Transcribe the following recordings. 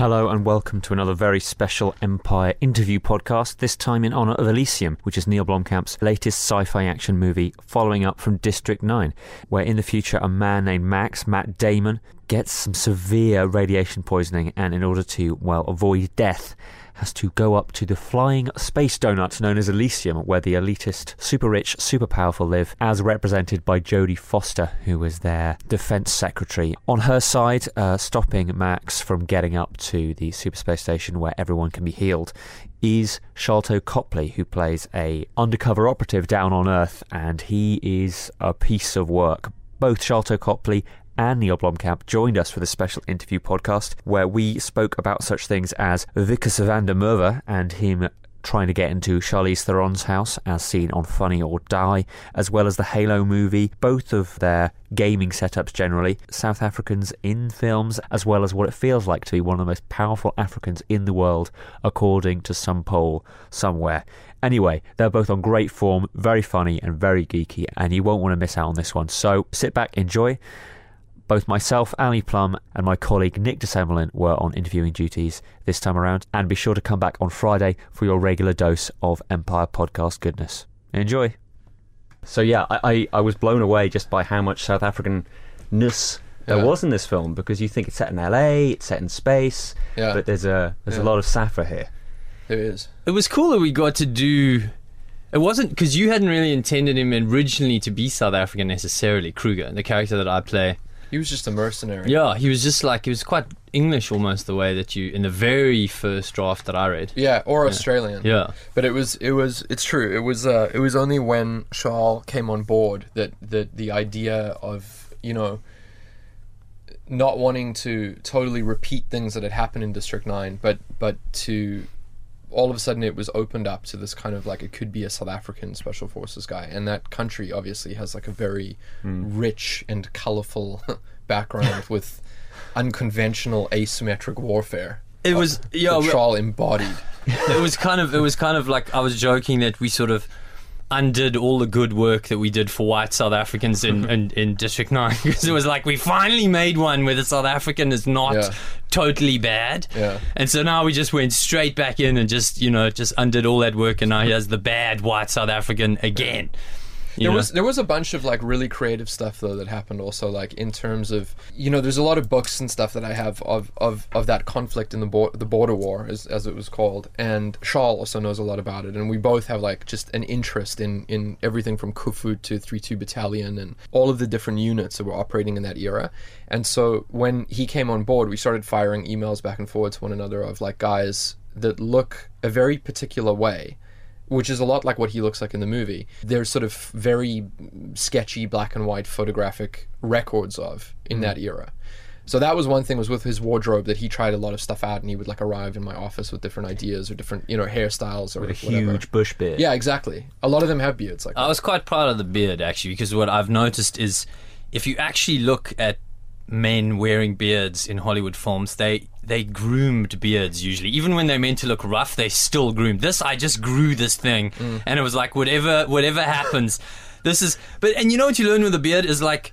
Hello and welcome to another very special Empire interview podcast, this time in honour of Elysium, which is Neill Blomkamp's latest sci fi action movie following up from District 9, where in the future a man named Max, Matt Damon, gets some severe radiation poisoning and in order to, well, avoid death, has to go up to the flying space donut known as Elysium, where the elitist, super rich, super powerful live, as represented by Jodie Foster, who was their defense secretary. On her side, uh, stopping Max from getting up to the super space station where everyone can be healed is Sharlto Copley, who plays a undercover operative down on Earth, and he is a piece of work. Both Sharlto Copley and Neill Blomkamp joined us for this special interview podcast where we spoke about such things as Wikus van der Merwe and him trying to get into Charlize Theron's house as seen on Funny or Die, as well as the Halo movie, both of their gaming setups generally, South Africans in films, as well as what it feels like to be one of the most powerful Africans in the world, according to some poll somewhere. Anyway, they're both on great form, very funny and very geeky, and you won't want to miss out on this one. So sit back, enjoy. Both myself, Ali Plumb, and my colleague Nick de Semlyen were on interviewing duties this time around, and be sure to come back on Friday for your regular dose of Empire podcast goodness. Enjoy. So yeah, I, I, I was blown away just by how much South African-ness there Yeah. was in this film because you think it's set in LA, it's set in space, Yeah. but there's a there's a lot of Safa here. There is. It was cool that we got to do. It wasn't because you hadn't really intended him originally to be South African necessarily. Kruger, the character that I play. He was just a mercenary. Yeah, he was just like he was quite English almost the way that you in the very first draft that I read. Yeah, or Australian. Yeah, But it was it was it's true. It was uh it was only when Sharlto came on board that that the idea of, you know, not wanting to totally repeat things that had happened in District 9, but but to all of a sudden it was opened up to this kind of like it could be a South African special forces guy and that country obviously has like a very hmm. rich and colorful background with unconventional asymmetric warfare. it was yeah. that we- Sharlto embodied. it was kind of it was kind of like I was joking that we sort of undid all the good work that we did for white South Africans in, in, in District 9 because it was like we finally made one where the South African is not Yeah. totally bad. Yeah. And so now we just went straight back in and just, you know, just undid all that work and now he has the bad white South African again. You there know? was there was a bunch of like really creative stuff though that happened also like in terms of you know there's a lot of books and stuff that I have of of, of that conflict in the bor- the border war as, as it was called and Sharlto also knows a lot about it and we both have like just an interest in in everything from Koevoet to 32 battalion and all of the different units that were operating in that era and so when he came on board we started firing emails back and forth to one another of like guys that look a very particular way which is a lot like what he looks like in the movie. There's sort of very sketchy black and white photographic records of in mm. that era. So that was one thing was with his wardrobe that he tried a lot of stuff out and he would like arrive in my office with different ideas or different, you know, hairstyles or With a whatever. huge bush beard. Yeah, exactly. A lot of them have beards like I that. was quite proud of the beard actually because what I've noticed is if you actually look at men wearing beards in Hollywood films, they they groomed beards usually. Even when they're meant to look rough, they still groomed. This I just grew this thing mm. and it was like whatever whatever happens, this is but and you know what you learn with a beard is like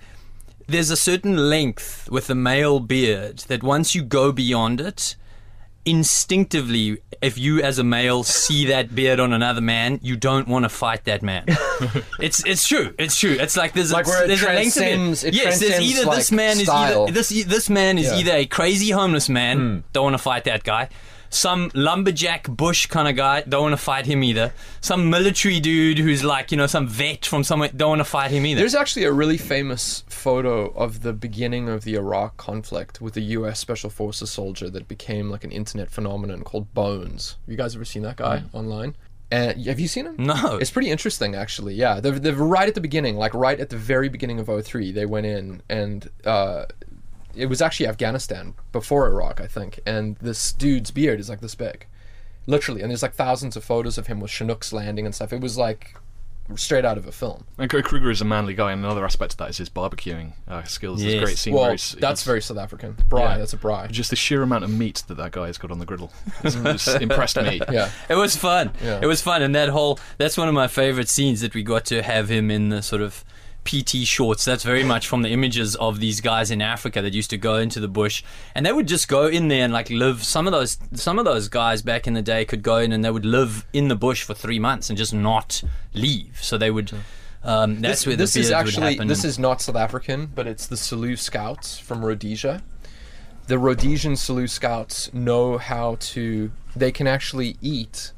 there's a certain length with a male beard that once you go beyond it, instinctively, if you as a male see that beard on another man, you don't want to fight that man. it's it's true. It's true. It's like there's Like a, where there's a length of transcends- it yes, there's either this man style. is either this this man is Yeah. either a crazy homeless man, hmm. don't want to fight that guy. Some lumberjack bush kind of guy, don't want to fight him either. Some military dude who's like, you know, some vet from somewhere, don't want to fight him either. There's actually a really famous photo of the beginning of the Iraq conflict with a U.S. Special Forces soldier that became like an internet phenomenon called Bones. Have you guys ever seen that guy online? And have you seen him? No. It's pretty interesting, actually. Yeah, they're, they're right at the beginning, like right at the very beginning of 03, they went in and uh, it was actually Afghanistan before Iraq, I think. And this dude's beard is like this big, literally. And there's like thousands of photos of him with Chinooks landing and stuff. It was like straight out of a film. And Kru- Kruger is a manly guy, and another aspect to that is his barbecuing uh, skills. There's a Yes. great scene Well, where he's, that's he's- very South African. Braai, Yeah. that's a braai. just the sheer amount of meat that that guy has got on the griddle. It's, it's impressed me. Yeah. It was fun. Yeah. It was fun, and that whole that's one of my favorite scenes that we got to have him in the sort of PT shorts. That's very much from the images of these guys in Africa that used to go into the bush, and they would just go in there and like live. Some of those, some of those guys back in the day could go in and they would live in the bush for three months and just not leave. So they would. Um, that's this, where the this is actually this is not South African, but it's the Selous Scouts from Rhodesia. The Rhodesian Selous Scouts know how to. They can actually eat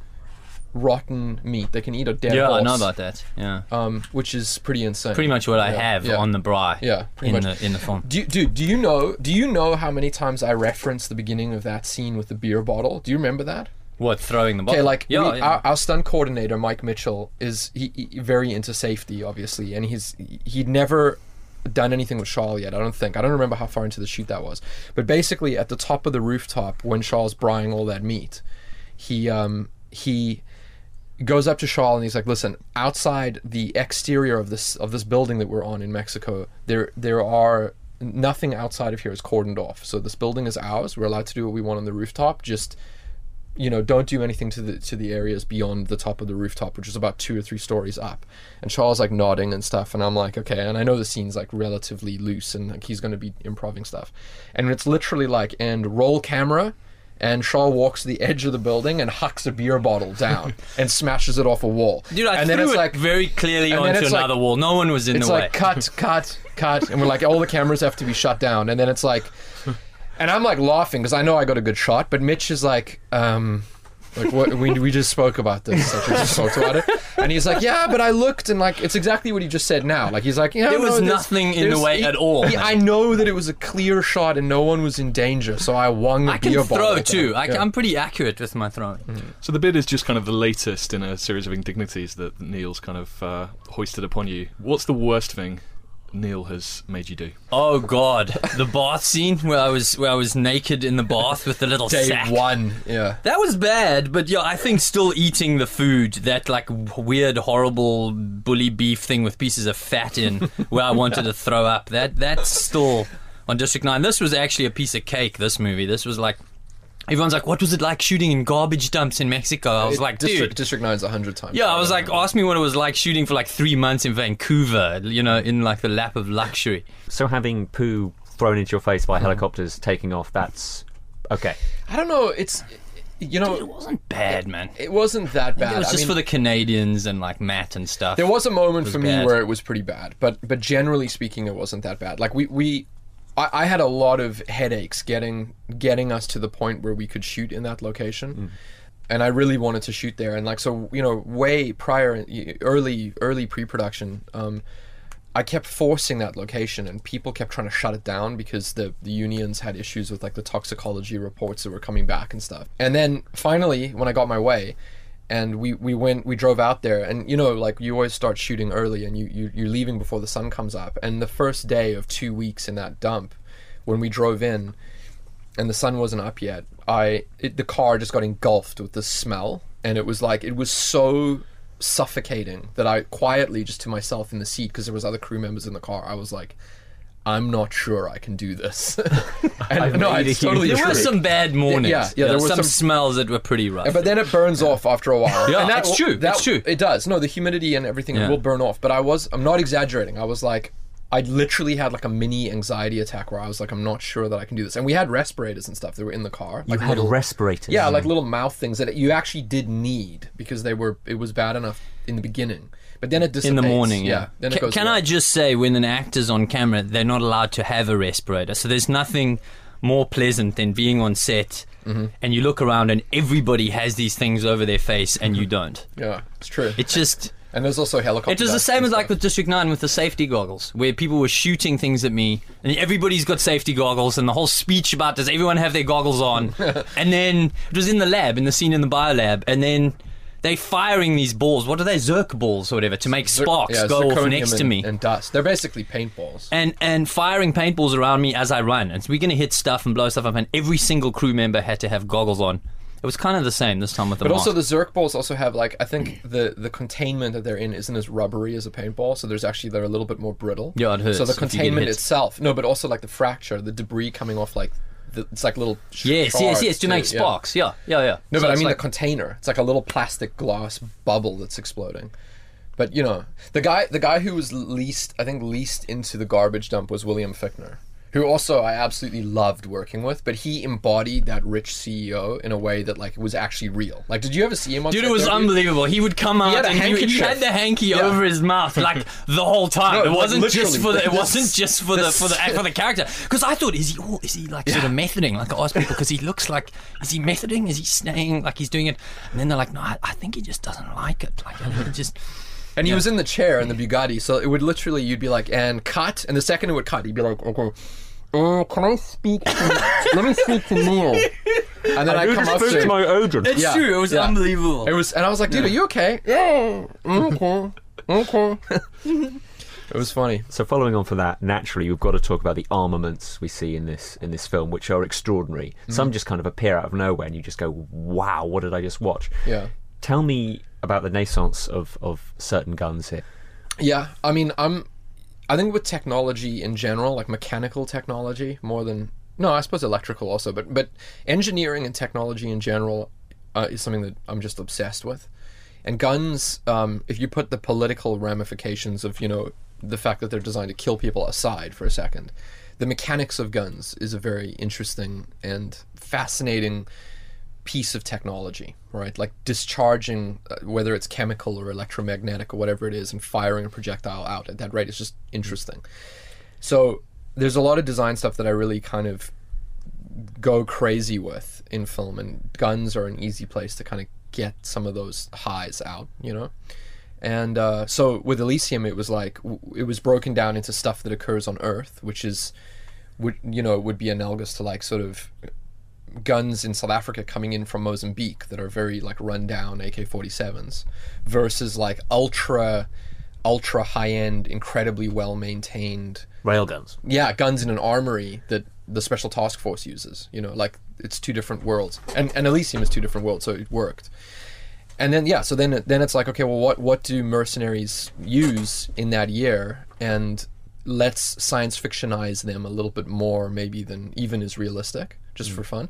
rotten meat. They can eat a dead yeah, I horse, know about that. Yeah, um, which is pretty insane. pretty much what I Yeah, have yeah. on the braai. Yeah, pretty in much. the in the film. Do you, dude, do you know? Do you know how many times I reference the beginning of that scene with the beer bottle? Do you remember that? What throwing the bottle? Okay, like yeah, we- yeah. Our, our stunt coordinator Mike Mitchell is he, he very into safety, obviously, and he's he'd never done anything with Sharlto yet. I don't think. I don't remember how far into the shoot that was, but basically at the top of the rooftop when Sharlto braaiing all that meat, he um he goes up to Sharlto and he's like, "Listen, outside the exterior of this of this building that we're on in Mexico, there there are." Nothing outside of here is cordoned off. So this building is ours. We're allowed to do what we want on the rooftop. Just you know, don't do anything to the to the areas beyond the top of the rooftop, which is about two or three stories up. And Sharlto like nodding and stuff, and I'm like, okay. And I know the scene's like relatively loose, and like he's going to be improving stuff. And it's literally like, and roll camera, and Shaw walks to the edge of the building and hucks a beer bottle down and smashes it off a wall. Dude, I and threw then it's it like very clearly and then onto it's like- another wall. No one was in it's the way. It's like cut, cut, cut, and we're like all the cameras have to be shut down, and then it's like, and I'm like laughing because I know I got a good shot, but Mitch is like, um, like what we we just spoke about this, like we just talked about it, and he's like, yeah, but I looked and like it's exactly what he just said now, like he's like, yeah, There no, was there's- nothing in the way he- at all, he- I know that it was a clear shot and no one was in danger, so I wung a I can beer bottle. throw at too. I, Yeah. I'm pretty accurate with my throwing. So the beard is just kind of the latest in a series of indignities that Neill's kind of uh, hoisted upon you. What's the worst thing Neill has made you do? Oh God, the bath scene where I was where I was naked in the bath with the little Day sack. one, yeah. That was bad, but yeah, I think still eating the food, that like weird, horrible bully beef thing with pieces of fat in, where I wanted to throw up. That that's still on District Nine. This was actually a piece of cake. This movie. This was like. Everyone's like, "What was it like shooting in garbage dumps in Mexico?" I was It- like, District, "Dude, District Nine's a hundred times. Yeah, I better. was like, ask me what it was like shooting for like three months in Vancouver, you know, in like the lap of luxury. So having poo thrown into your face by mm. helicopters taking off, that's okay. I don't know. It's you know, It wasn't bad, man. it wasn't that bad. It was I just mean, for the Canadians and like Matt and stuff. There was a moment was for me bad. where it was pretty bad, but but generally speaking, it wasn't that bad. Like we we, I, I had a lot of headaches getting getting us to the point where we could shoot in that location, and I really wanted to shoot there. And like so, you know, way prior, early early pre production. Um, I kept forcing that location, and people kept trying to shut it down because the the unions had issues with like the toxicology reports that were coming back and stuff. And then finally, when I got my way, and we we went we drove out there, and you know like you always start shooting early, and you, you you're leaving before the sun comes up. And the first day of two weeks in that dump, when we drove in, and the sun wasn't up yet, I it, the car just got engulfed with the smell, and it was like it was so suffocating that I quietly just to myself in the seat because there was other crew members in the car. I was like, I'm not sure I can do this. and no, made a it's totally huge there were some bad mornings. Yeah, yeah, there were some, some- smells that were pretty rough. But then it burns off after a while. Yeah, and it's true, That, it's true. It does. No, the humidity and everything Yeah. will burn off. But I was, I'm not exaggerating. I was like, I literally had like a mini anxiety attack where I was like, I'm not sure that I can do this. And we had respirators and stuff that were in the car. You Like had little, respirators. yeah, like little mouth things that you actually did need because they were. It was bad enough in the beginning, but then it dissipates. in the morning, yeah. Then it Ca- goes can away. I just say, when an actor's on camera, they're not allowed to have a respirator. So there's nothing more pleasant than being on set Mm-hmm. and you look around and everybody has these things over their face and you don't. Yeah, it's true. It's just. and there's also helicopter. It was the dust same and as like stuff. with District 9 with the safety goggles, where people were shooting things at me, and everybody's got safety goggles, and the whole speech about does everyone have their goggles on? and then it was in the lab, in the scene in the biolab, and then they firing these balls. What are they? Zerk balls or whatever to make sparks yeah, go off next to me. and dust. They're basically paintballs. and and firing paintballs around me as I run. And so we're going to hit stuff and blow stuff up. And every single crew member had to have goggles on. It was kind of the same this time with the But also the Zerk balls also have like I think the the containment that they're in isn't as rubbery as a paintball, so there's actually they're a little bit more brittle. Yeah, it hurts So the if you get containment itself, no, but also like the fracture, the debris coming off like the, it's like little yes, yes, yes, to make yeah. sparks. Yeah, yeah, yeah. No, So but I mean like- the container. It's like a little plastic glass bubble that's exploding. But you know, the guy the guy who was least I think least into the garbage dump was William Fichtner. Who also I absolutely loved working with, but he embodied that rich CEO in a way that like was actually real. Like, did you ever see him on? Dude, it was there, unbelievable. He would come out had a and he, he handkerchief. had the hanky over his mouth like the whole time. No, it like, wasn't just literally, for the. It this- wasn't just for the this- for the for the character. Because I thought, is he all? Is he like sort of methoding? Like I asked people because he looks like, is he methoding? Is he staying like he's doing it? And then they're like, no, I, I think he just doesn't like it. Like I think he just. And he was in the chair in the Bugatti, so it would literally you'd be like, and cut, and the second it would cut, he'd be like, okay, uh, can I speak? To, let me speak to Neill. And then I come up to my agent. It's Yeah, true. It was yeah. unbelievable. It was, and I was like, dude, are you okay? Yeah, okay, okay. it was funny. So following on from that, naturally we've got to talk about the armaments we see in this in this film, which are extraordinary. Mm-hmm. Some just kind of appear out of nowhere, and you just go, "Wow, what did I just watch?" Yeah. Tell me about the naissance of, of certain guns here. Yeah, I mean, I'm. I think with technology in general, like mechanical technology, more than no, I suppose electrical also, but but engineering and technology in general uh, is something that I'm just obsessed with. And guns, um, if you put the political ramifications of you know the fact that they're designed to kill people aside for a second, the mechanics of guns is a very interesting and fascinating piece of technology, right? Like discharging, uh, whether it's chemical or electromagnetic or whatever it is, and firing a projectile out at that rate is just interesting. So there's a lot of design stuff that I really kind of go crazy with in film, and guns are an easy place to kind of get some of those highs out, you know. And uh, so with Elysium, it was like w- it was broken down into stuff that occurs on Earth, which is, would you know, would be analogous to like sort of guns in South Africa coming in from Mozambique that are very like run down AK-47s versus like ultra ultra high end incredibly well maintained Railguns. yeah guns in an armory that the special task force uses you know like it's two different worlds. And and Elysium is two different worlds so it worked. And then yeah so then then it's like okay well what what do mercenaries use in that year? And let's science fictionize them a little bit more maybe than even is realistic just for fun.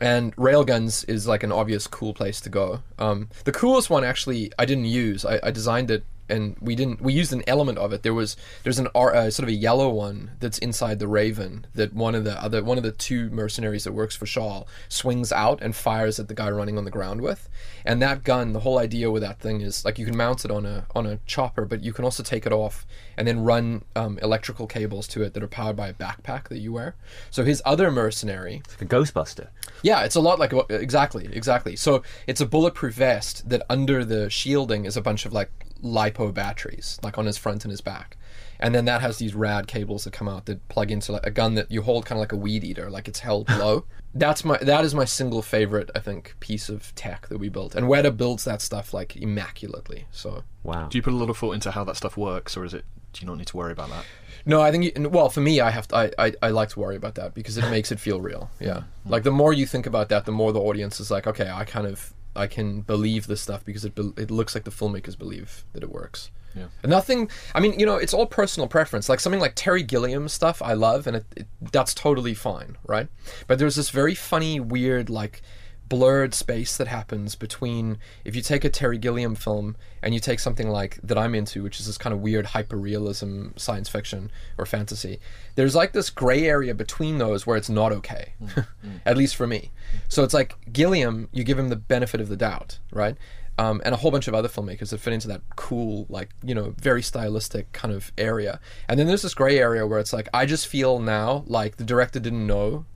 And railguns is like an obvious cool place to go. Um, the coolest one actually i didn't use. I, I designed it and we didn't we used an element of it there was there's an uh, sort of a yellow one that's inside the raven that one of the other one of the two mercenaries that works for shaw swings out and fires at the guy running on the ground with and that gun the whole idea with that thing is like you can mount it on a on a chopper but you can also take it off and then run um, electrical cables to it that are powered by a backpack that you wear so his other mercenary A Ghostbuster. yeah, it's a lot like exactly, exactly. So it's a bulletproof vest that under the shielding is a bunch of like lipo batteries, like on his front and his back, and then that has these rad cables that come out that plug into like a gun that you hold kind of like a weed eater, like it's held low. That's my that is my single favorite, I think, piece of tech that we built, and Weta builds that stuff like immaculately. So Wow. Do you put a lot of thought into how that stuff works, or is it? Do you not need to worry about that? No, I think you, well for me, I have to, I, I I like to worry about that because it makes it feel real. Yeah, mm-hmm. like the more you think about that, the more the audience is like, okay, I kind of I can believe this stuff because it be, it looks like the filmmakers believe that it works. Yeah. Nothing. I mean, you know, it's all personal preference. Like something like Terry Gilliam stuff, I love, and it, it, that's totally fine, right? But there's this very funny, weird, like blurred space that happens between if you take a Terry Gilliam film and you take something like that I'm into, which is this kind of weird hyperrealism science fiction or fantasy. There's like this gray area between those where it's not okay, at least for me. So it's like Gilliam, you give him the benefit of the doubt, right? Um, and a whole bunch of other filmmakers that fit into that cool, like you know, very stylistic kind of area. And then there's this gray area where it's like I just feel now like the director didn't know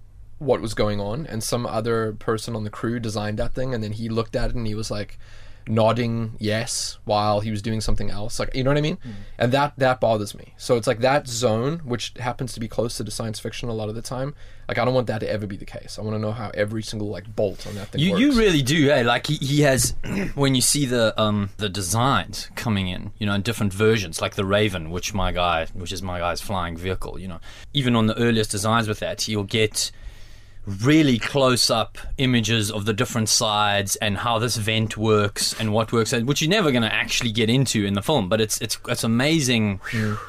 what was going on and some other person on the crew designed that thing and then he looked at it and he was like nodding yes while he was doing something else like you know what i mean? And that that bothers me. So it's like that zone which happens to be closer to science fiction a lot of the time like i don't want that to ever be the case. I want to know how every single like bolt on that thing You, works. you really do, eh? Like he, he has, when you see the um the designs coming in, you know, in different versions, like the Raven, which my guy, which is my guy's flying vehicle, you know, even on the earliest designs with that, you'll get really close up images of the different sides and how this vent works and what works, which you're never going to actually get into in the film. But it's it's it's amazing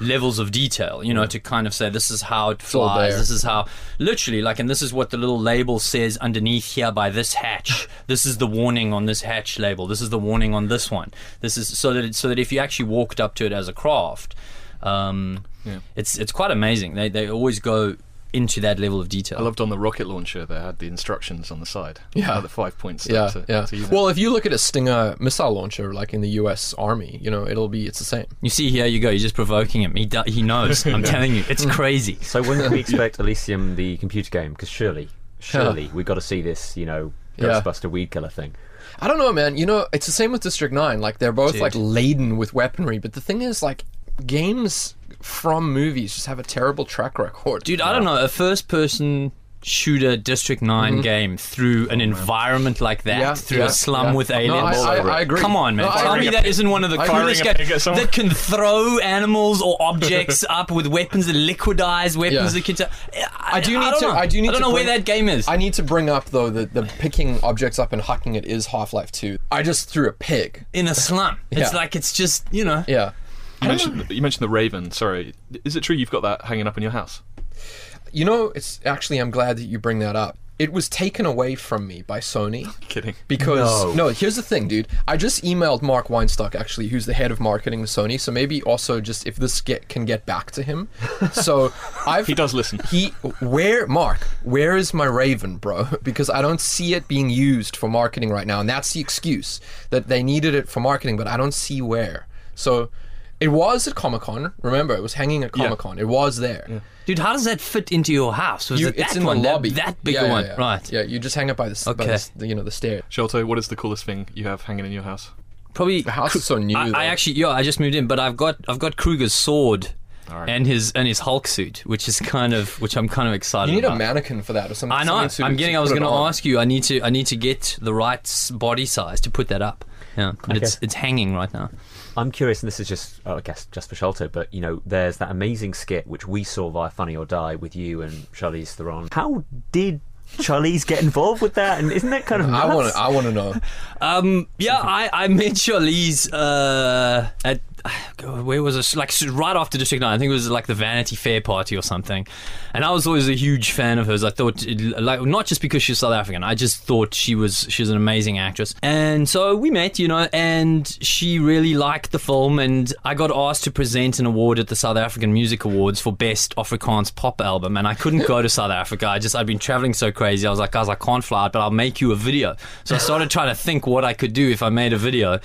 levels of detail, you know, to kind of say this is how it flies, this is how literally like, and this is what the little label says underneath here by this hatch. This is the warning on this hatch label. This is the warning on this one. This is so that it, so that if you actually walked up to it as a craft. Um, Yeah. it's it's quite amazing. They they always go into that level of detail. I loved on the rocket launcher they had the instructions on the side. Yeah. The five points. Yeah, to, yeah. To. Well, if you look at a Stinger missile launcher, like in the U.S. Army, you know, it'll be it's the same. You see, here you go. You're just provoking him. He do, he knows. I'm telling you, it's crazy. So when can we expect Elysium, the computer game? Because surely, surely we've got to see this, you know, Yeah. Ghostbuster weed killer thing. I don't know, man. You know, it's the same with District Nine. Like they're both Dude. like laden with weaponry, but the thing is, like games from movies just have a terrible track record. Dude, I don't know. A first person shooter District 9 game through an environment like that, Mm-hmm. Yeah, through yeah, a slum yeah. with No, aliens. I- I- I agree. Come on, man. No, I Tell me that isn't one of the coolest Bring games pig at someone. that can throw animals or objects up with weapons that liquidize weapons Yeah. that can. T- I, I do need don't to- Know. I do need I don't to know where that game is. I need to bring up though that the picking objects up and hucking it is Half Life Two. I just threw a pig. in a slum. It's like it's just you know. Yeah. You, mentioned, you mentioned the Raven. Sorry. Is it true you've got that hanging up in your house? You know, it's actually I'm glad that you bring that up. It was taken away from me by Sony. Kidding. Because No. no. here's the thing, dude. I just emailed Marc Weinstock actually, who's the head of marketing to Sony. So maybe also just if this get can get back to him. So I've He does listen. He where Marc? Where is my Raven, bro? Because I don't see it being used for marketing right now, and that's the excuse that they needed it for marketing, but I don't see where. So. It was at Comic Con. Remember, it was hanging at Yeah. Comic Con. It was there. Dude, how does that fit into your house? Was You, it that it's in one, the that- lobby. That, bigger Yeah, yeah, one, yeah. right? Yeah, you just hang it by the, s- by Okay. the, s- the you know the stair. Sharlto, what is the coolest thing you have hanging in your house? Probably The house is so new. I, though. I actually, yeah, I just moved in, but I've got I've got Kruger's sword All right. and his and his Hulk suit, which is kind of which I'm kind of excited. You need a mannequin for that or something. I know. something to- I'm getting. I was put it going to on. ask you. I need to. I need to get the right s- body size to put that up. Yeah, but it's Okay. it's hanging right now. I'm curious, and this is just, oh, I guess, just for Sharlto, but you know, there's that amazing skit which we saw via Funny or Die with you and Charlize Theron. How did Charlize get involved with that? And isn't that kind of nuts? I want to. I want to know. Um, yeah, I, I met Charlize uh, at where was it? Like right after District Nine. I think it was like the Vanity Fair party or something. And I was always a huge fan of hers. I thought, like, not just because she's South African. I just thought she was she was an amazing actress. And so we met, you know, and she really liked the film. And I got asked to present an award at the South African Music Awards for Best Afrikaans Pop Album. And I couldn't go to South Africa. I just I'd been traveling so crazy. I was like, guys, I can't fly out, but I'll make you a video. So I started trying to think what I could do if I made a video.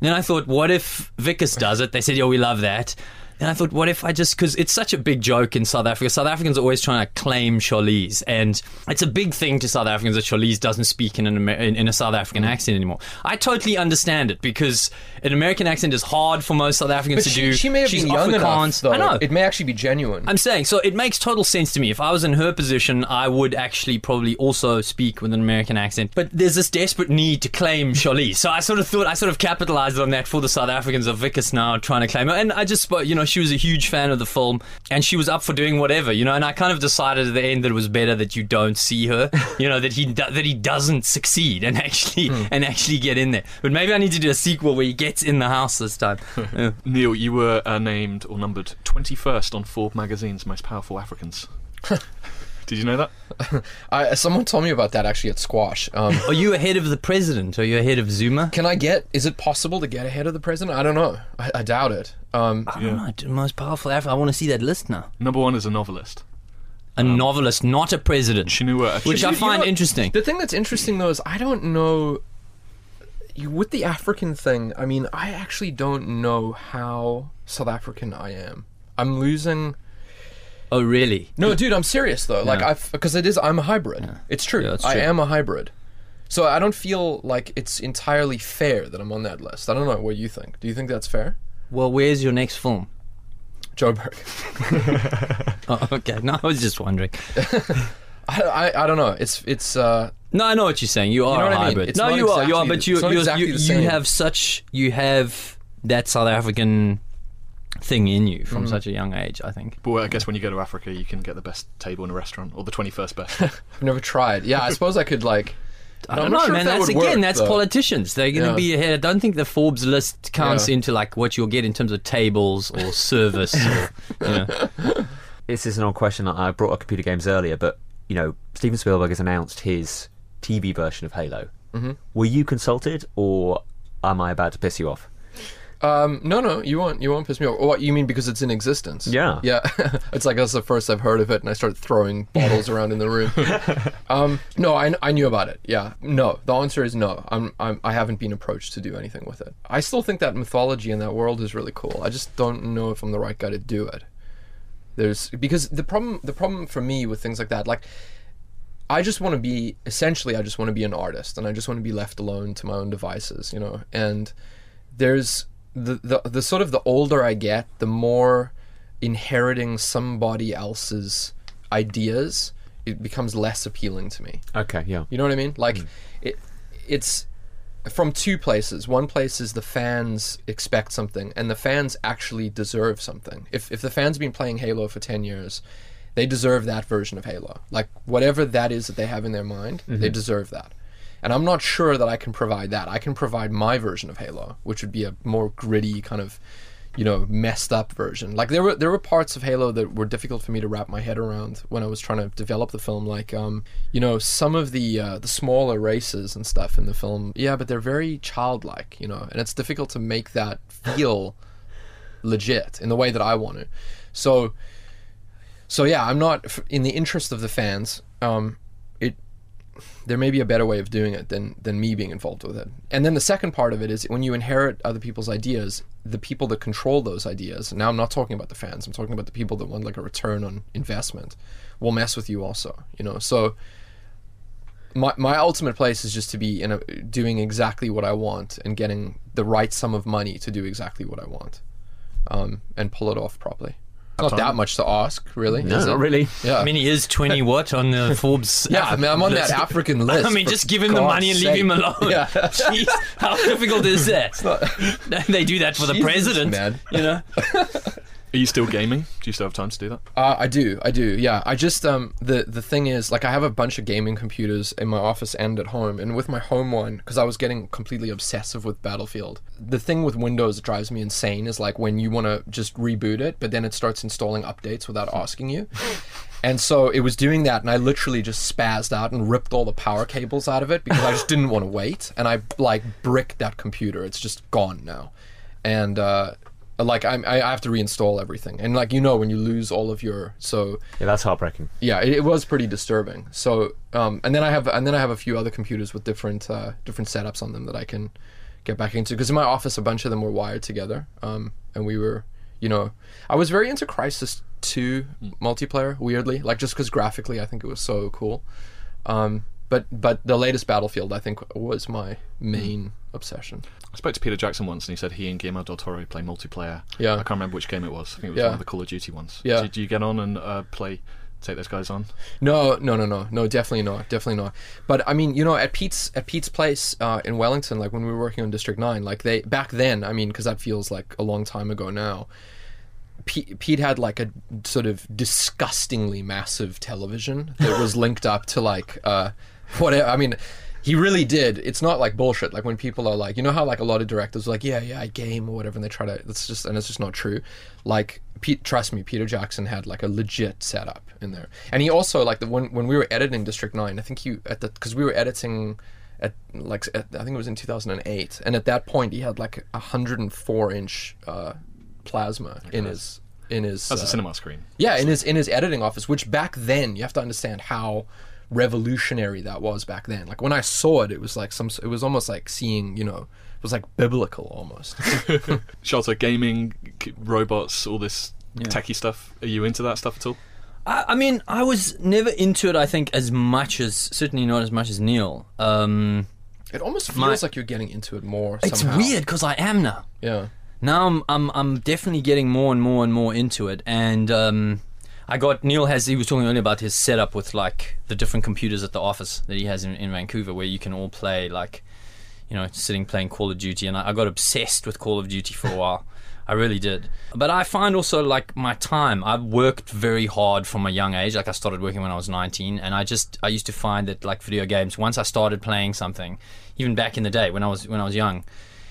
Then I thought, what if Wikus does it? They said, yeah, we love that. Then I thought, what if I just because it's such a big joke in South Africa. South Africans are always trying to claim Charlize, and it's a big thing to South Africans that Charlize doesn't speak in an Amer- in, in a South African accent anymore. I totally understand it because an American accent is hard for most South Africans But to she, do. she may have She's been young enough, though. I know. It may actually be genuine. I'm saying, so it makes total sense to me. If I was in her position, I would actually probably also speak with an American accent. But there's this desperate need to claim Charlize. So I sort of thought, I sort of capitalized on that for the South Africans of Wikus now trying to claim her. And I just, spoke- you know, she was a huge fan of the film and she was up for doing whatever, you know. And I kind of decided at the end that it was better that you don't see her, you know, that he do- that he doesn't succeed and actually and actually get in there. But maybe I need to do a sequel where he gets in the house this time. Yeah. Neill, you were uh, named or numbered 21st on Forbes magazine's most powerful Africans. Did you know that? I, someone told me about that actually at Squash. Um, Are you ahead of the president? Are you ahead of Zuma? can I get? Is it possible to get ahead of the president? I don't know. I, I doubt it. Um, I don't know. the Most powerful Africa. I want to see that list now. Number one is a novelist. A novelist, not a president. Chinua Which Achebe. I You find know- interesting. The thing that's interesting though is I don't know. you- With the African thing, I mean, I actually don't know how South African I am. I'm losing. Oh, really? No, dude, I'm serious though. Like, Yeah. I've because it is. I'm a hybrid. It's true. Yeah, it's I am a hybrid. So I don't feel like it's entirely fair that I'm on that list. I don't know what you think. Do you think that's fair, Well, where's your next film? Joburg? Oh, okay. No, I was just wondering. I, I, I don't know. It's it's. uh No, I know what you're saying. You are know a what I mean? hybrid. It's no, not you are. You are. But you it's not you exactly you, the you have such you have that South African thing in you from such a young age. I think. But I guess when you go to Africa, you can get the best table in a restaurant or the twenty-first best. I've never tried. Yeah, I suppose I could like. I don't know, sure man. that That's again, work, that's though. politicians. They're going to Yeah. be ahead. I don't think the Forbes list counts Yeah. into like what you'll get in terms of tables or service. or, you know. This is an odd question. I brought up computer games earlier, but you know, Steven Spielberg has announced his TV version of Halo. Mm-hmm. Were you consulted, or am I about to piss you off? Um, no, no, you won't. You won't piss me off. What you mean? Because it's in existence? Yeah. yeah. it's like that's the first I've heard of it, and I start throwing bottles around in the room. Um, no, I, I knew about it. Yeah, no. The answer is no. I'm, I'm I haven't been approached to do anything with it. I still think that mythology in that world is really cool. I just don't know if I'm the right guy to do it. There's because the problem the problem for me with things like that, like I just want to be essentially I just want to be an artist and I just want to be left alone to my own devices, you know. And there's the the, the sort of the older I get, the more inheriting somebody else's ideas it becomes less appealing to me. Okay, yeah. You know what I mean? Like mm. it it's from two places. One place is the fans expect something and the fans actually deserve something. If if the fans have been playing Halo for 10 years, they deserve that version of Halo. Like whatever that is that they have in their mind, they mm-hmm. deserve that. And I'm not sure that I can provide that. I can provide my version of Halo, which would be a more gritty kind of you know messed up version. Like there were there were parts of halo that were difficult for me to wrap my head around when i was trying to develop the film. Like um you know some of the uh, the smaller races and stuff in the film yeah but they're very childlike you know and it's difficult to make that feel legit in the way that i want to so so yeah i'm not in the interest of the fans um it there may be a better way of doing it than than me being involved with it. And then the second part of it is when you inherit other people's ideas, the people that control those ideas. Now I'm not talking about the fans. I'm talking about the people that want like a return on investment. Will mess with you also. You know. So my my ultimate place is just to be in a doing exactly what I want and getting the right sum of money to do exactly what I want, um, and pull it off properly. Not that much to ask, really. No, is it? not really. Yeah. I mean, he is 20 what on the Forbes? yeah, I mean, I'm on that. African list. I mean, just give him the God's money and sake. leave him alone. Yeah. Jeez, how difficult is that? they do that for the Jesus, president, man. you know. Are you still gaming? Do you still have time to do that? Uh, I do, I do. Yeah, I just um the the thing is like I have a bunch of gaming computers in my office and at home, and with my home one because I was getting completely obsessive with Battlefield. The thing with Windows that drives me insane is like when you want to just reboot it, but then it starts installing updates without asking you. And so it was doing that, and I literally just spazzed out and ripped all the power cables out of it because I just didn't want to wait. And I like bricked that computer. It's just gone now, and uh, like I'm, I I have to reinstall everything. And like you know, when you lose all of your so Yeah, that's heartbreaking. yeah, it, it was pretty disturbing. So um, and then I have and then I have a few other computers with different uh, different setups on them that I can get back into because in my office a bunch of them were wired together. Um, and we were, you know, I was very into Crysis Two multiplayer. Weirdly, like just because graphically I think it was so cool. Um, but but the latest Battlefield I think was my main obsession. I spoke to Peter Jackson once, and he said he and Guillermo del Toro play multiplayer. Yeah. I can't remember which game it was. I think it was Yeah. one of the Call of Duty ones. Yeah. Did you get on and uh, play, take those guys on? No, no, no, no, no. Definitely not. Definitely not. But I mean, you know, at Pete's at Pete's place uh, in Wellington, like when we were working on District Nine, like they back then. I mean, because that feels like a long time ago now. Pete, Pete had like a sort of disgustingly massive television that was linked up to like uh, whatever. I mean. He really did. It's not like bullshit. Like when people are like, you know how like a lot of directors are like, yeah, yeah, I game or whatever, and they try to. It's just and it's just not true. Like, Pete, trust me, Peter Jackson had like a legit setup in there, and he also like the when when we were editing District Nine, I think he at the because we were editing at like at, I think it was in 2008, and at that point he had like a 104 inch uh, plasma in his in his That's uh, a cinema screen. yeah, in his in his editing office, which back then you have to understand how revolutionary that was back then. Like when I saw it, it was like some. It was almost like seeing, you know, it was like biblical almost. Sharlto, gaming, robots, all this techie stuff. Are you into that stuff at all? I, I mean, I was never into it. I think as much as certainly not as much as Neill. Um, it almost feels My- like you're getting into it more. it's somehow. weird because I am now. Yeah. Now I'm, I'm I'm definitely getting more and more and more into it, and um, I got Neill has he was talking earlier about his setup with like the different computers at the office that he has in, in Vancouver, where you can all play like, you know, sitting playing Call of Duty, and I, I got obsessed with Call of Duty for a while. I really did. But I find also like my time. I've worked very hard from a young age. Like I started working when I was 19, and I just I used to find that like video games. Once I started playing something, even back in the day when I was when I was young,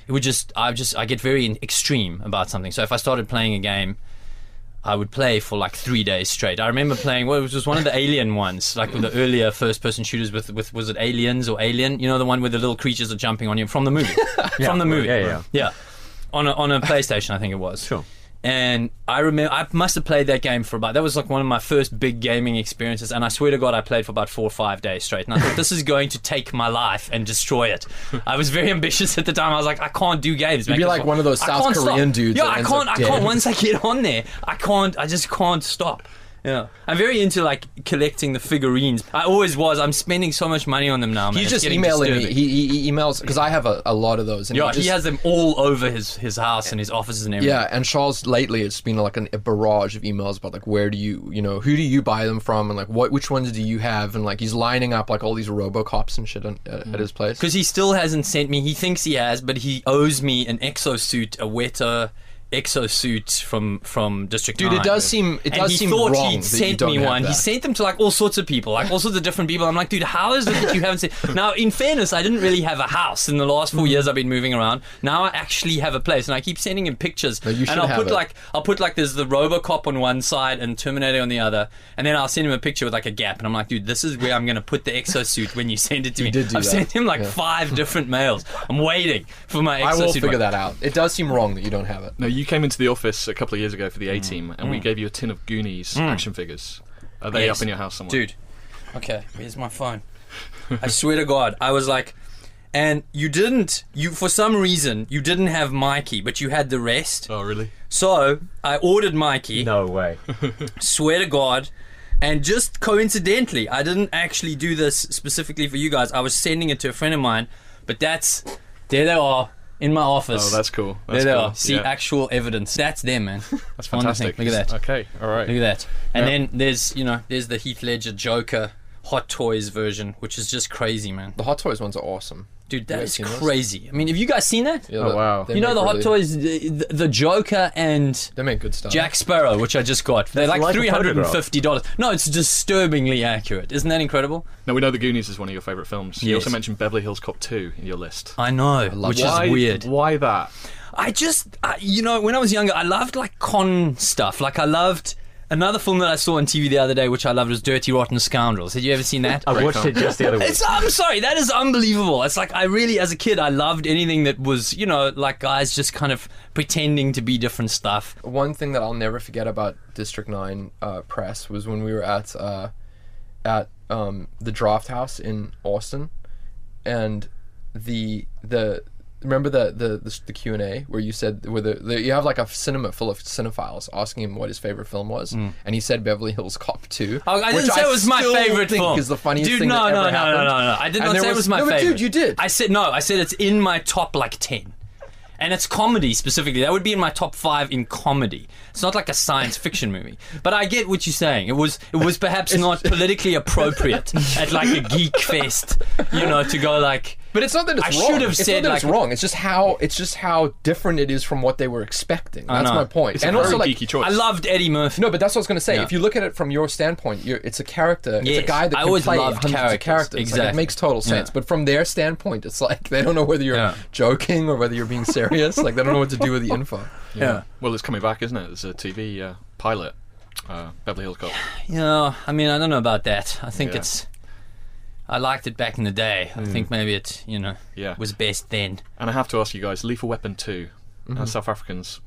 it would just I just I get very extreme about something. So if I started playing a game. I would play for like three days straight. I remember playing. Well, it was one of the Alien ones, like with the earlier first-person shooters. With with was it Aliens or Alien? You know, the one where the little creatures are jumping on you from the movie. from the movie. Yeah, yeah. Yeah, on a, on a PlayStation, I think it was. Sure. And I remember I must have played that game for about that was like one of my first big gaming experiences. And I swear to God, I played for about four or five days straight. And I thought this is going to take my life and destroy it. I was very ambitious at the time. I was like, I can't do games. You'd be like one of those South can't stop. Korean dudes Yeah, I can't. I can't. Once I get on there, I can't. I just can't stop. Yeah, I'm very into like collecting the figurines. I always was. I'm spending so much money on them now. Man. He's just emailing me. disturbing. He, he, he emails because I have a, a lot of those. And yeah, just, he has them all over his, his house and his offices and everything. Yeah, and Sharlto lately it's been like an, a barrage of emails about like where do you you know who do you buy them from and like what which ones do you have and like he's lining up like all these RoboCops and shit on, uh, at, at his place. Because he still hasn't sent me. He thinks he has, but he owes me an exosuit, a Weta exosuit from from District Dude, 9. it does seem it and does he seem thought wrong he'd that you sent me have one. He sent them to like all sorts of people, like all sorts of different people. I'm like, dude, how is it that you haven't seen? Now, in fairness, I didn't really have a house in the last Mm. four years. I've been moving around. Now I actually have a place, and I keep sending him pictures. No, you should and I'll have put it. like I'll put like there's the RoboCop on one side and Terminator on the other, and then I'll send him a picture with like a gap, and I'm like, dude, this is where I'm going to put the exosuit when you send it to me. did do I've that. sent him like Yeah. five different mails. I'm waiting for my exosuit. I will figure one. that out. It does seem wrong that you don't have it. No, you came into the office a couple of years ago for the Mm. A Team, and we gave you a tin of Goonies action figures. Are they Yes. up in your house somewhere? Dude, okay, here's my phone. I swear to God, I was like, and you didn't, you for some reason, you didn't have Mikey, but you had the rest. Oh, really? So I ordered Mikey, No way. swear to God, and just coincidentally, I didn't actually do this specifically for you guys. I was sending it to a friend of mine, but that's, there they are. In my office. Oh, that's cool. There they cool. are. See Yeah. actual evidence. That's them, man. That's on the thing. fantastic. Look at that. Okay, all right. Look at that. And Yeah. then there's, you know, there's the Heath Ledger Joker Hot Toys version, which is just crazy, man. The Hot Toys ones are awesome. Dude, that is You is guys seen those? crazy. I mean, have you guys seen that? Yeah, Oh, wow. you know make the Hot really- Toys, the, the Joker and They make good stuff. Jack Sparrow, which I just got. They're like like three hundred and fifty dollars. No, it's disturbingly accurate. Isn't that incredible? Now we know the Goonies is one of your favourite films. You also mentioned Beverly Hills Cop 2 in your list. I know, love which it. why, is weird. Why that? I just, I, you know, when I was younger, I loved like con stuff. Like I loved another film that I saw on TV the other day, which I loved, was Dirty Rotten Scoundrels. Had you ever seen that? I watched it just the other week. It's, I'm sorry, that is unbelievable. It's like I really, as a kid, I loved anything that was, you know, like guys just kind of pretending to be different stuff. One thing that I'll never forget about District Nine uh, press was when we were at uh, at um, the Drafthouse in Austin, and the the remember the the the, the Q and A where you said where the, the you have like a cinema full of cinephiles asking him what his favorite film was, and he said Beverly Hills Cop Two. Mm. Oh, I didn't say it was my favorite think film. Is the funniest dude, thing no, that no, ever no, happened. no, no, no. I did And not there say it was- was my no, favorite. dude, you did. I said no. I said it's in my top like ten. And it's comedy specifically. That would be in my top five in comedy. It's not like a science fiction movie. But I get what you're saying. It was it was perhaps not politically appropriate at like a geek fest, you know, to go like But it's not that it's I wrong. should have it's said, not that it's wrong. It's just how it's just how different it is from what they were expecting. I That's know. my point. It's a and very also like geeky choice. I loved Eddie Murphy. no, but that's what I was going to say. Yeah. If you look at it from your standpoint, you're, it's a character. It's Yes. a guy that I can always play loved hundreds of characters. characters. Like, Exactly. it makes total sense. Yeah. But from their standpoint, it's like they don't know whether you're Yeah. joking or whether you're being serious. like they don't know what to do with the info. Yeah. Well, it's coming back, isn't it? There's a TV uh, pilot, uh, Beverly Hills Cop. You know, I mean, I don't know about that. I think Yeah. it's. I liked it back in the day. I think maybe it, you know, Yeah. was best then. And I have to ask you guys, Lethal Weapon 2, Mm-hmm. uh, South Africans,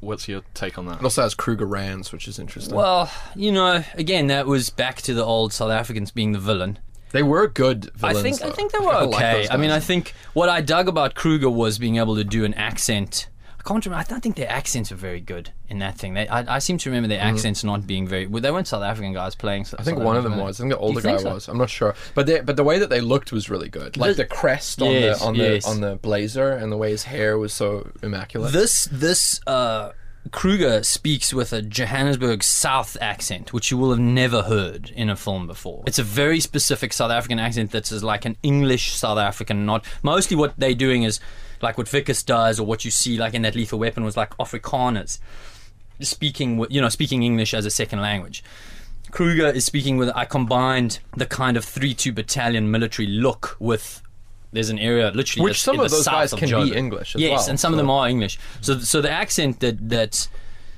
what's your take on that? It also has Krugerrands, which is interesting. Well, you know, again, that was back to the old South Africans being the villain. they were good villains. I think I think they were I like okay. those I mean, I think what I dug about Kruger was being able to do an accent. I. I don't think their accents were very good in that thing. They, I, I seem to remember their accents not being very. Well, they weren't South African guys playing. I think one of them was. I think the older guy so? was. I'm not sure, but they, but the way that they looked was really good. Like The- the crest on Yes, the on yes. the on the blazer and the way his hair was so immaculate. This this uh, Kruger speaks with a Johannesburg South accent, which you will have never heard in a film before. It's a very specific South African accent that's is like an English South African. Not mostly what they're doing is like what Wikus does, or what you see like in that Lethal Weapon was like Afrikaners speaking, with- you know, speaking English as a second language. Kruger is speaking with. I combined the kind of three-two battalion military look with. There's an area literally Which some of those guys of can be English as yes, well, and some of them are English. So, so the accent that that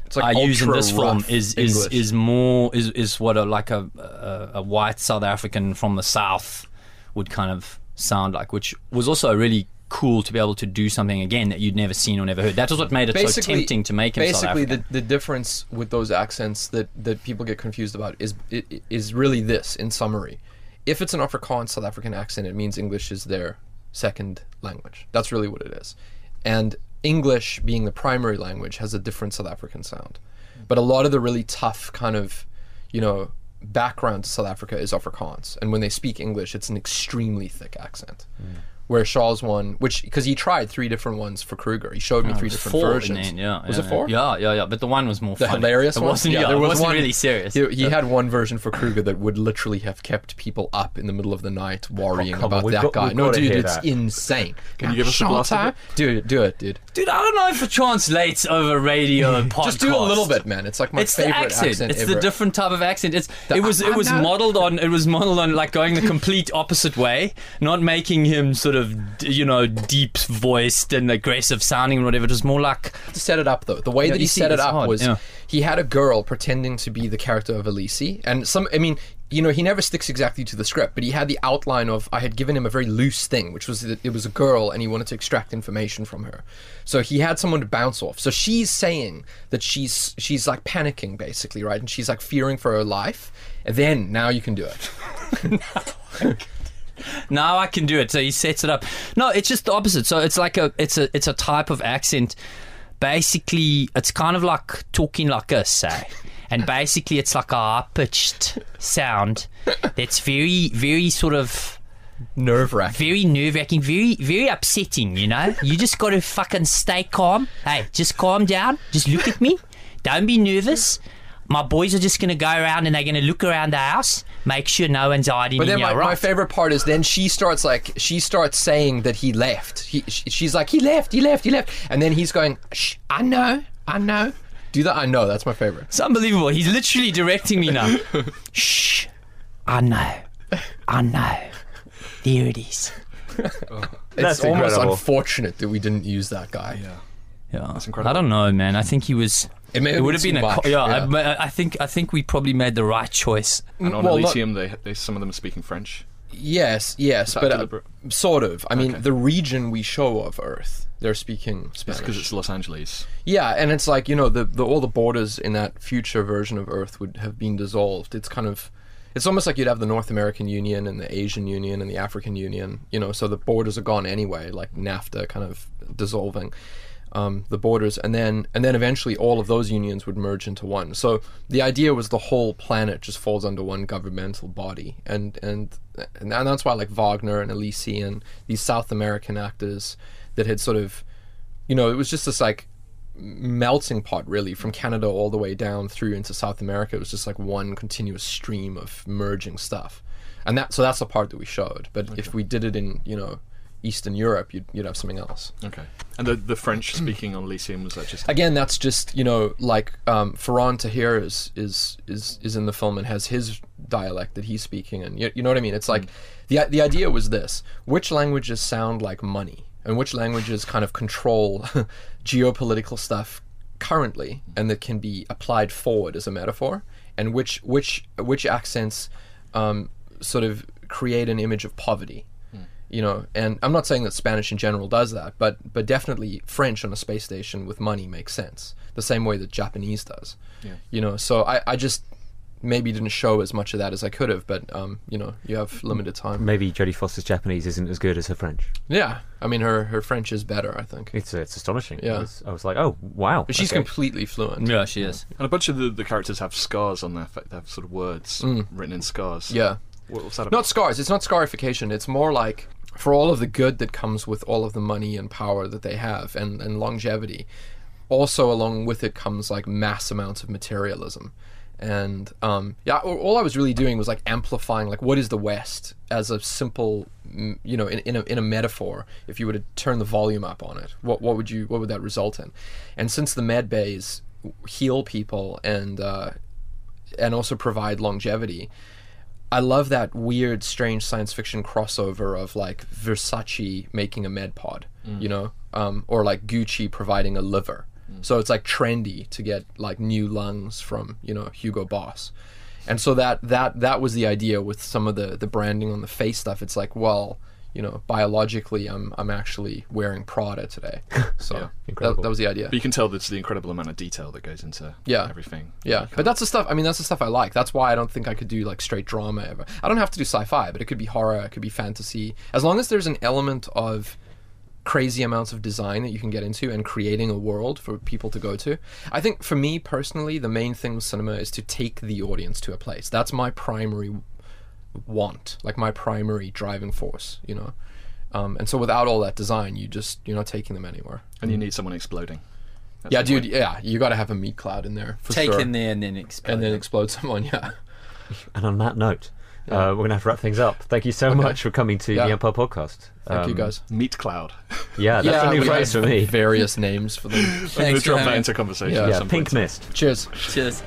It's like I use in this film rough is is is more is is what a like a, a a white South African from the south would kind of sound like, which was also a really cool to be able to do something again that you'd never seen or never heard. That was what made it so tempting to make him South basically the, the difference with those accents that, that people get confused about is i- i- is really this in summary. If it's an afrikaans south african accent it means english is their second language. That's really what it is. And english being the primary language has a different south african sound. But a lot of the really tough kind of you know background to south africa is afrikaans. And when they speak english it's an extremely thick accent mm. Where Shaw's one, which because he tried three different ones for Kruger, he showed me oh, three different four versions. the end, yeah. was yeah, it four? Yeah, yeah, yeah. But the one was more the funny. hilarious it one. wasn't, yeah, there it was wasn't one, really serious. He, he had one version for Kruger that would literally have kept people up in the middle of the night worrying come on, about we've that got- guy. No, dude, it's that. insane. Can you give us a blast of it? Dude, do it, dude. Dude, I don't know if it translates over radio and podcast. Just do a little bit, man. It's like my it's favorite accent. accent it's ever. the different type of accent. It's it was it was modeled on it was modeled on like going the complete opposite way, not making him sort of d- you know deep voiced and aggressive sounding or whatever. It was more like to set it up though. The way Yeah, that he see, set it up hard, was yeah. he had a girl pretending to be the character of Elise, and some. I mean, you know, he never sticks exactly to the script, but he had the outline of I had given him a very loose thing, which was that it was a girl and he wanted to extract information from her. So he had someone to bounce off. So she's saying that she's she's like panicking basically, right? And she's like fearing for her life. And then now you can do it. now I can do it. So he sets it up. No, it's just the opposite. So it's like a it's a it's a type of accent. Basically, it's kind of like talking like us, say. Eh? And basically, it's like a high pitched sound that's very, very sort of Nerve wracking. very nerve wracking, very, very upsetting, you know? You just got to fucking stay calm. Hey, just calm down. Just look at me. Don't be nervous. My boys are just going to go around and they're going to look around the house, make sure no one's hiding But then your my, my favorite part is then she starts like she starts saying that he left. He, she's like he left, he left, he left, and then he's going, Shh, I know, I know. Do that, I know. That's my favorite. It's unbelievable. He's literally directing me now. Shh. I know. I know. There it is. Oh. It's That's almost incredible. unfortunate that we didn't use that guy. Yeah. Yeah. That's incredible. I don't know, man. I think he was. It may have It would been have been a. much, co- yeah, yeah. I- I, I think. I think we probably made the right choice. And on Well, not- they, they some of them are speaking French. Yes, yes, that but uh, sort of. I mean, Okay. the region we show of Earth, they're speaking Spanish. because it's Los Angeles. Yeah, and it's like you know the, the all the borders in that future version of Earth would have been dissolved. It's kind of, it's almost like you'd have the North American Union and the Asian Union and the African Union. You know, so the borders are gone anyway, like NAFTA kind of dissolving um, the borders, and then and then eventually all of those unions would merge into one. So the idea was the whole planet just falls under one governmental body, and and and that's why like Wagner and Alice and these South American actors that had sort of you know, it was just this like melting pot really from Canada all the way down through into South America. It was just like one continuous stream of merging stuff. And that so that's the part that we showed. But if we did it in, you know, Eastern Europe, you'd, you'd have something else. Okay. And the the French speaking on Elysium was that just Again, that's just you know like um, Faran Tahir is is is is in the film and has his dialect that he's speaking, and you, you know what I mean. It's like the the idea was this: which languages sound like money, and which languages kind of control geopolitical stuff currently, and that can be applied forward as a metaphor, and which which which accents um, sort of create an image of poverty you know and i'm not saying that spanish in general does that but but definitely french on a space station with money makes sense the same way that japanese does Yeah. you know so i i just maybe didn't show as much of that as i could have but um you know you have limited time Maybe Jodie Foster's Japanese isn't as good as her French. yeah i mean her her french is better i think It's it's astonishing. Yeah. I was, I was like, oh wow. but she's okay. completely fluent Yeah, she is. and a bunch of the, the characters have scars on their fa- they have sort of words written in scars. Mm. yeah What, what's that about? not scars it's not scarification it's more like for all of the good that comes with all of the money and power that they have and, and longevity also along with it comes like mass amounts of materialism. And um, yeah all, i was really doing was like amplifying like what is the west as a simple you know in, in, a, in a metaphor if you were to turn the volume up on it. What, what would you what would that result in? And since the med bays heal people and uh, and also provide longevity I love that weird, strange science fiction crossover of like Versace making a med pod, you know, um, or like Gucci providing a liver. So it's like trendy to get like new lungs from you know Hugo Boss, and so that that that was the idea with some of the the branding on the face stuff. It's like well. You know, biologically, I'm I'm actually wearing Prada today, so that, incredible. that was the idea. But you can tell there's the incredible amount of detail that goes into Yeah. everything. Yeah, but that's the stuff. I mean, that's the stuff I like. That's why I don't think I could do like straight drama ever. I don't have to do sci-fi, but it could be horror, it could be fantasy. As long as there's an element of crazy amounts of design that you can get into and creating a world for people to go to. I think for me personally, the main thing with cinema is to take the audience to a place. That's my primary want, like my primary driving force. You know. Um, and so without all that design, you just you're not taking them anywhere. and you need someone exploding. That's yeah, dude. point. Yeah, you got to have a meat cloud in there for Take sure, in there and then explode. and then explode someone. Yeah. And on that note, uh, we're going to have to wrap things up. Thank you so much for coming to Yeah. the Empire Podcast. Thank you Um, guys. Meat cloud. Yeah, that's a new phrase for me. Various names for them. I'm going to Thanks for drop that into conversation. Yeah. Yeah, some pink point. mist. Cheers. Cheers.